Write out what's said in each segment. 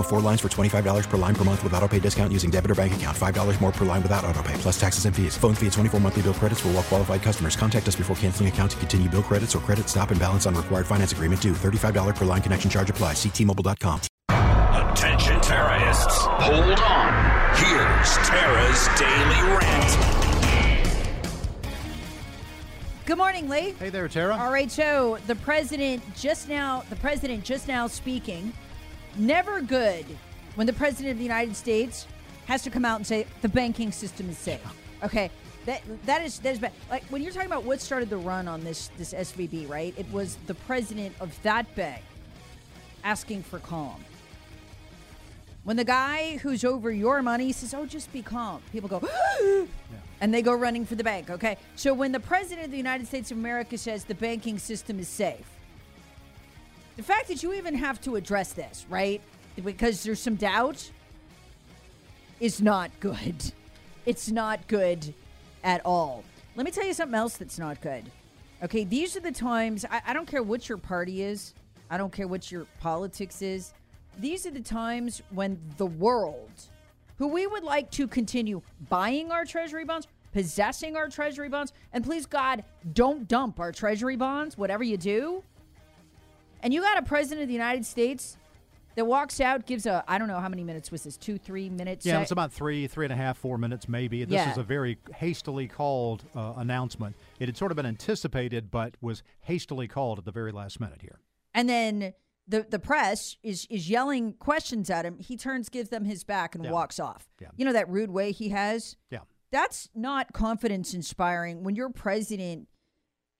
Minimum of four lines for $25 per line per month with auto pay discount using debit or bank account. $5 more per line without auto pay, plus taxes and fees. Phone fee at 24 monthly bill credits for all well qualified customers. Contact us before canceling account to continue bill credits or credit stop and balance on required finance agreement due. $35 per line connection charge apply. Ctmobile.com. Attention terrorists, hold on. Here's Tara's Daily Rant. Good morning, Lee. Hey there, Tara. All right, so the president just now, the president just now speaking. Never good when the president of the United States has to come out and say the banking system is safe. Okay, that that is that is bad. Like when you're talking about what started the run on this this SVB, right? It was the president of that bank asking for calm. When the guy who's over your money says, "Oh, just be calm," people go, and they go running for the bank. Okay, so when the president of the United States of America says the banking system is safe, the fact that you even have to address this, right, because there's some doubt, is not good. It's not good at all. Let me tell you something else that's not good. Okay, these are the times, I, I don't care what your party is, I don't care what your politics is. These are the times when the world, who we would like to continue buying our treasury bonds, possessing our treasury bonds, and please God, don't dump our treasury bonds, whatever you do. And you got a president of the United States that walks out, gives a, I don't know how many minutes was this, two, three minutes? Yeah, it's about three, three and a half, four minutes maybe. This Yeah. is a very hastily called uh, announcement. It had sort of been anticipated, but was hastily called at the very last minute here. and then the the press is is yelling questions at him. He turns, gives them his back, and Yeah. walks off. Yeah. You know that rude way he has. Yeah. That's not confidence inspiring when your president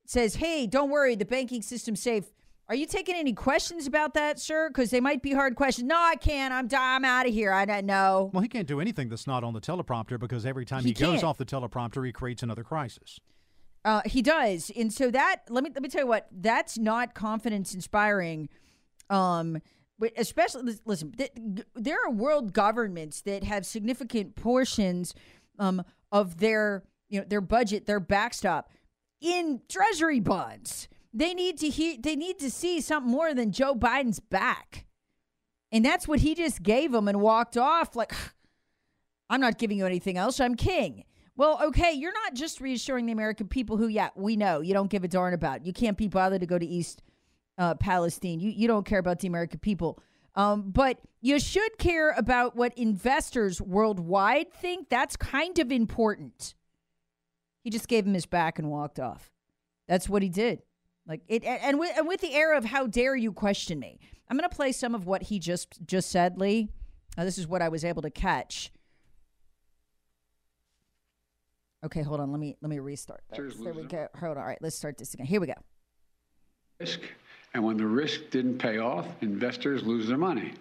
says, "Hey, don't worry, the banking system's safe." Are you taking any questions about that, sir? Because they might be hard questions. No, I can't. I'm I'm out of here. I don't know. Well, he can't do anything that's not on the teleprompter because every time He he, goes off the teleprompter, he creates another crisis. Uh, he does, and so that let me let me tell you what that's not confidence inspiring. Um, but especially listen, th- there are world governments that have significant portions um, of their you know their budget, their backstop in treasury bonds. They need to hear, they need to see something more than Joe Biden's back, and that's what he just gave them and walked off like. I'm not giving you anything else. I'm king. Well, okay, you're not just reassuring the American people who, yeah, we know you don't give a darn about. You can't be bothered to go to East uh, Palestine. You you don't care about the American people. Um, but you should care about what investors worldwide think. That's kind of important. He just gave him his back and walked off. That's what he did. Like it, and with, and with the air of "How dare you question me?" I'm going to play some of what he just just said, Lee. Uh, this is what I was able to catch. Okay, hold on. Let me let me restart. This. There we go. Hold on. All right, let's start this again. Here we go. risk, and when the risk didn't pay off, investors lose their money.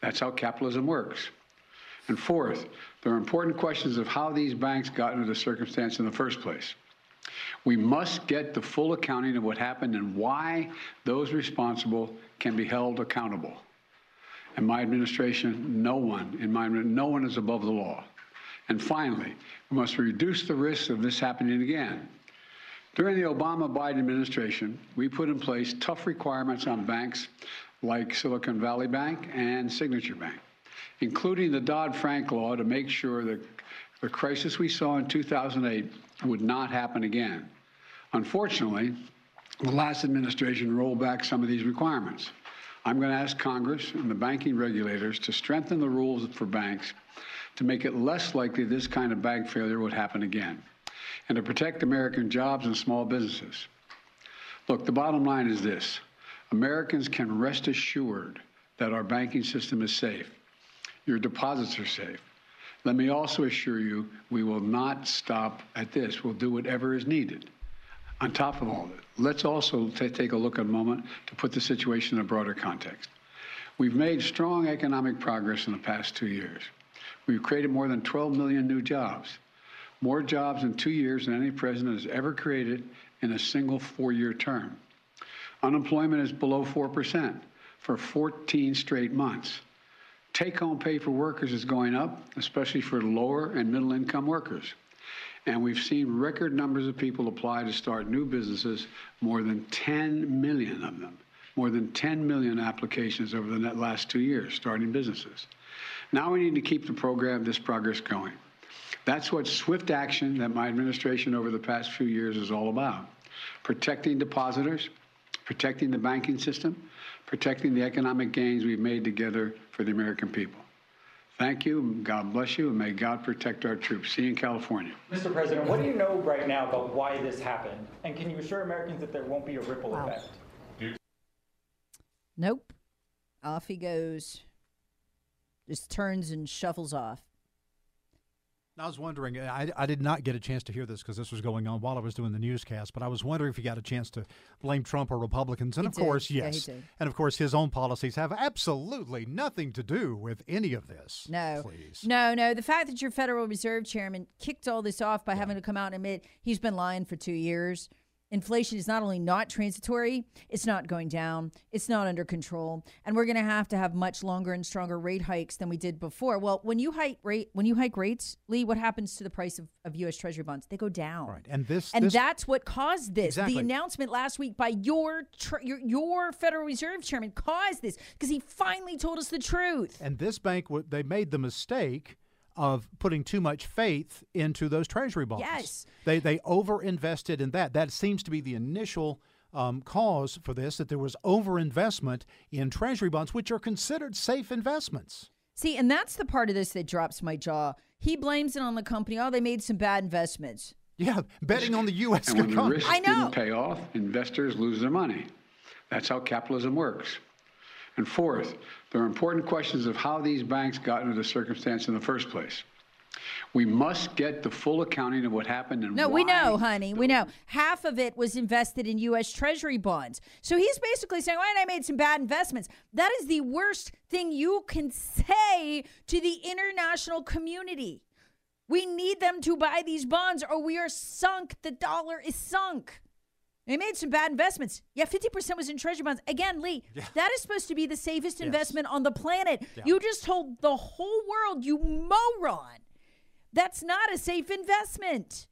That's how capitalism works. And fourth, there are important questions of how these banks got into the circumstance in the first place. We must get the full accounting of what happened and why those responsible can be held accountable. In my administration, no one, in my no one is above the law. And finally, we must reduce the risk of this happening again. During the Obama Biden administration, we put in place tough requirements on banks like Silicon Valley Bank and Signature Bank, including the Dodd Frank law to make sure that the crisis we saw in 2008 would not happen again. Unfortunately, the last administration rolled back some of these requirements. I'm going to ask Congress and the banking regulators to strengthen the rules for banks to make it less likely this kind of bank failure would happen again. and to protect American jobs and small businesses. Look, the bottom line is this Americans can rest assured that our banking system is safe. Your deposits are safe. Let me also assure you we will not stop at this. We'll do whatever is needed. On top of all that, let's also take a look at a moment to put the situation in a broader context. We've made strong economic progress in the past two years. We've created more than 12 million new jobs, more jobs in two years than any president has ever created in a single four year term. Unemployment is below 4% for 14 straight months. Take home pay for workers is going up, especially for lower and middle income workers. And we've seen record numbers of people apply to start new businesses, more than 10 million of them, more than 10 million applications over the last two years starting businesses. Now we need to keep the program, this progress going. That's what swift action that my administration over the past few years is all about. Protecting depositors, protecting the banking system, protecting the economic gains we've made together for the American people. Thank you. God bless you, and may God protect our troops. See you in California. Mr. President, what do you know right now about why this happened? And can you assure Americans that there won't be a ripple Wow. effect? Nope. Off he goes. Just turns and shuffles off. I was wondering, I, I did not get a chance to hear this because this was going on while I was doing the newscast, but I was wondering if you got a chance to blame Trump or Republicans. And He of did. course, Yeah, yes. did. and of course, his own policies have absolutely nothing to do with any of this. No. Please. No, no. The fact that your Federal Reserve Chairman kicked all this off by having to come out and admit he's been lying for two years. Inflation is not only not transitory, it's not going down, it's not under control, and we're going to have to have much longer and stronger rate hikes than we did before. Well, when you hike rate, when you hike rates, Lee, what happens to the price of, of U.S. Treasury bonds? They go down. Right. And this, And this that's what caused this. Exactly. The announcement last week by your your, your Federal Reserve Chairman caused this because he finally told us the truth. and this bank, they made the mistake of putting too much faith into those treasury bonds. Yes. They they overinvested in that. That seems to be the initial um, cause for this. That there was overinvestment in treasury bonds, which are considered safe investments. See, and that's the part of this that drops my jaw. He blames it on the company. Oh, they made some bad investments. Yeah, betting on the U.S. And when the economy. risk I know. didn't pay off, investors lose their money. That's how capitalism works. And fourth, there are important questions of how these banks got into the circumstance in the first place. We must get the full accounting of what happened and No, we know, honey. We know. Half of it was invested in U.S. Treasury bonds. So he's basically saying, well, I made some bad investments. That is the worst thing you can say to the international community. We need them to buy these bonds or we are sunk. The dollar is sunk. They made some bad investments. Yeah, 50% was in treasury bonds. Again, Lee, that is supposed to be the safest investment on the planet. You just told the whole world, you moron, that's not a safe investment.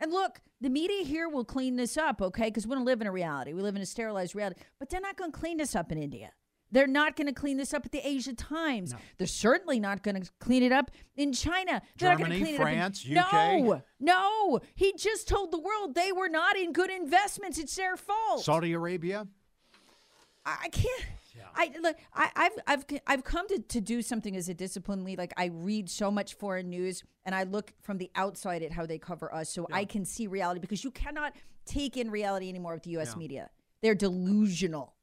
And look, the media here will clean this up, okay? Because we don't live in a reality. We live in a sterilized reality. But they're not going to clean this up in India. They're not going to clean this up at the Asia Times. They're certainly not going to clean it up in China. They're not Germany, gonna clean France, it up in, UK. No, no. He just told the world they were not in good investments. It's their fault. Saudi Arabia. I can't. I look. I, I've I've I've come to, to do something as a discipline lead. Like I read so much foreign news, and I look from the outside at how they cover us, so I can see reality. Because you cannot take in reality anymore with the U.S. media. They're delusional.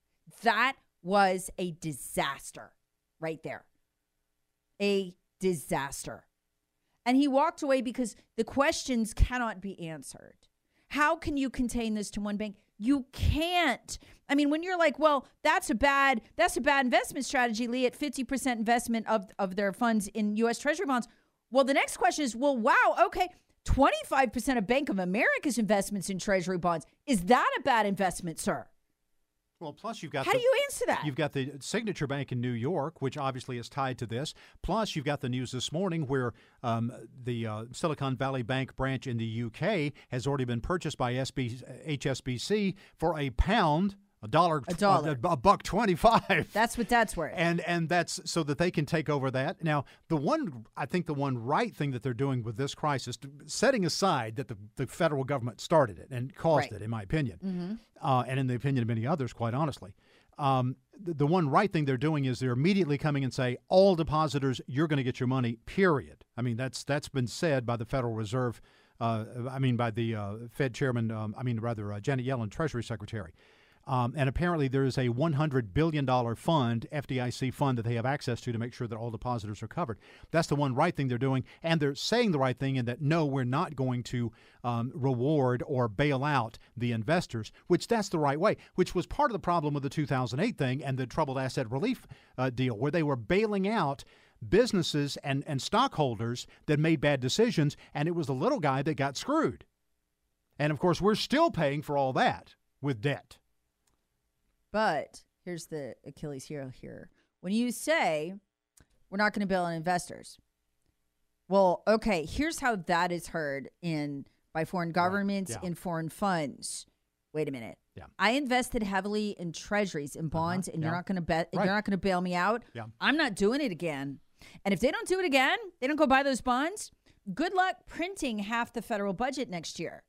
That was a disaster, right there. A disaster. And he walked away because the questions cannot be answered. How can you contain this to one bank? You can't. I mean, when you're like, well, that's a bad that's a bad investment strategy, Lee, at 50% investment of, of their funds in US Treasury bonds. Well, the next question is, well, wow, okay, 25% of Bank of America's investments in Treasury bonds. Is that a bad investment, sir? Well, plus you've got How the, do you answer that? You've got the Signature Bank in New York, which obviously is tied to this. Plus, you've got the news this morning where um, the uh, Silicon Valley Bank branch in the UK has already been purchased by SB, HSBC for a pound, a dollar, A dollar. a, a buck twenty-five. That's what that's worth. and and that's so that they can take over that. Now, the one I think the one right thing that they're doing with this crisis, setting aside that the, the federal government started it and caused Right. it, in my opinion, uh, and in the opinion of many others, quite honestly, um, the, the one right thing they're doing is they're immediately coming and say all depositors, you're going to get your money. Period. I mean that's that's been said by the Federal Reserve. Uh, I mean by the uh, Fed chairman. Um, I mean rather uh, Janet Yellen, Treasury Secretary. Um, and apparently, there is a $100 billion fund, FDIC fund, that they have access to to make sure that all depositors are covered. That's the one right thing they're doing. And they're saying the right thing in that, no, we're not going to um, reward or bail out the investors, which that's the right way, which was part of the problem with the 2008 thing and the troubled asset relief uh, deal, where they were bailing out businesses and, and stockholders that made bad decisions, and it was the little guy that got screwed. And of course, we're still paying for all that with debt. But here's the Achilles heel here. When you say we're not going to bail on investors, well, okay, here's how that is heard in by foreign governments Right. Yeah. in foreign funds. Wait a minute. Yeah. I invested heavily in treasuries and bonds, and you're Uh-huh. Not going to bet. Right. You're not going to bail me out. Yeah. I'm not doing it again. And if they don't do it again, they don't go buy those bonds. Good luck printing half the federal budget next year.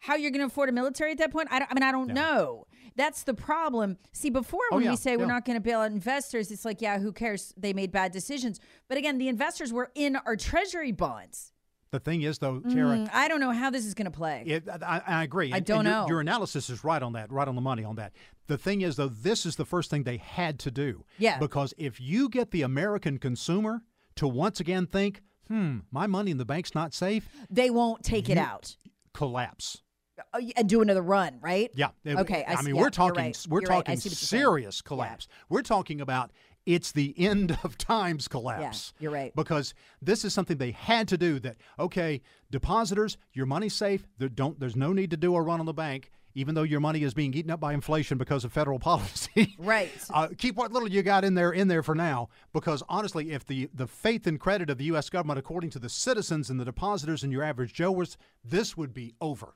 How you're going to afford a military at that point? I, don't, I mean, I don't know. That's the problem. See, before Oh, when yeah, we say we're not going to bail out investors, it's like, yeah, who cares? They made bad decisions. But again, the investors were in our treasury bonds. The thing is, though, Tara, Mm, I don't know how this is going to play. It, I, I agree. I And- don't and your- know. Your analysis is right on that, right on the money on that. The thing is, though, this is the first thing they had to do. Yeah. Because if you get the American consumer to once again think, hmm, my money in the bank's not safe, they won't take it out collapse. Uh, and do another run, right? Yeah. Okay. I, I, mean, yeah, we're talking, right. we're You're talking saying. serious collapse. We're talking about it's the end of times collapse. you're right. Because this is something they had to do. That okay, depositors, your money's safe. There don't. There's no need to do a run on the bank. Even though your money is being eaten up by inflation because of federal policy, Right. uh, keep what little you got in there in there for now. Because honestly, if the the faith and credit of the U.S. government, according to the citizens and the depositors and your average Joe was, this would be over.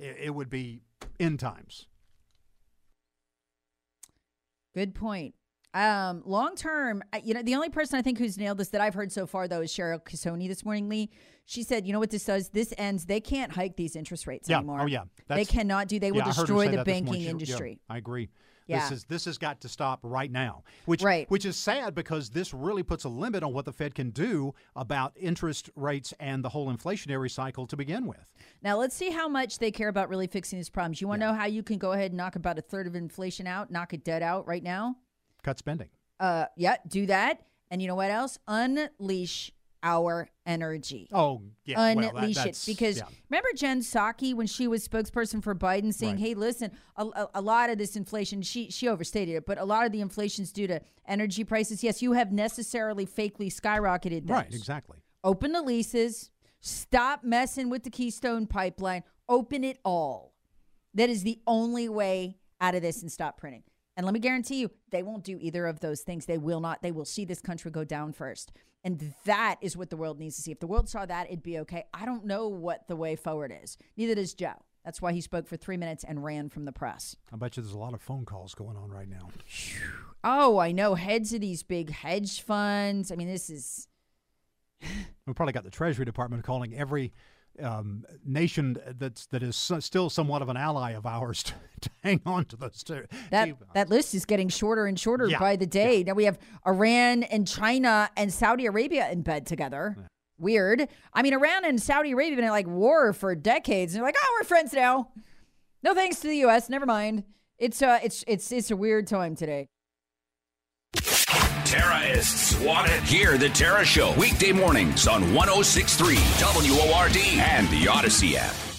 It, would be end times. Good point. Um, long term, you know, the only person I think who's nailed this that I've heard so far though is Cheryl Casone this morning. Lee, she said, "You know what this does? This ends. They can't hike these interest rates Yeah. anymore. Oh, yeah. they cannot do. They will Yeah, her destroy the that this morning. banking She- yeah, industry. I agree. Yeah. This is this has got to stop right now. Which Right. which is sad because this really puts a limit on what the Fed can do about interest rates and the whole inflationary cycle to begin with. Now let's see how much they care about really fixing these problems. You want to know how you can go ahead and knock about a third of inflation out, knock it dead out right now? Cut spending. Uh, yeah, do that. And you know what else? Unleash our energy. Oh, yeah. well, that- unleash it because yeah. remember Jen Psaki when she was spokesperson for Biden saying, Right. "Hey, listen, a, a, a lot of this inflation she she overstated it, but a lot of the inflation's due to energy prices. Yes, you have necessarily fakely skyrocketed those. Right, exactly. Open the leases, stop messing with the Keystone pipeline, open it all. That is the only way out of this and stop printing. And let me guarantee you, they won't do either of those things. They will not. They will see this country go down first. And that is what the world needs to see. If the world saw that, it'd be okay. I don't know what the way forward is. Neither does Joe. That's why he spoke for three minutes and ran from the press. I bet you there's a lot of phone calls going on right now. Oh, I know. Heads of these big hedge funds. I mean, this is We probably got the Treasury Department calling every um, nation that's that is so, still somewhat of an ally of ours to, to hang on to those two. that that list is getting shorter and shorter Yeah, by the day. Now we have Iran and China and Saudi Arabia in bed together. Weird. I mean, Iran and Saudi Arabia have been at like war for decades. And they're like, oh, we're friends now. No thanks to the U.S. Never mind. It's uh, it's it's it's a weird time today. Terrorists want it. Hear the Tara Show weekday mornings on 1063 WORD and the Audacy app.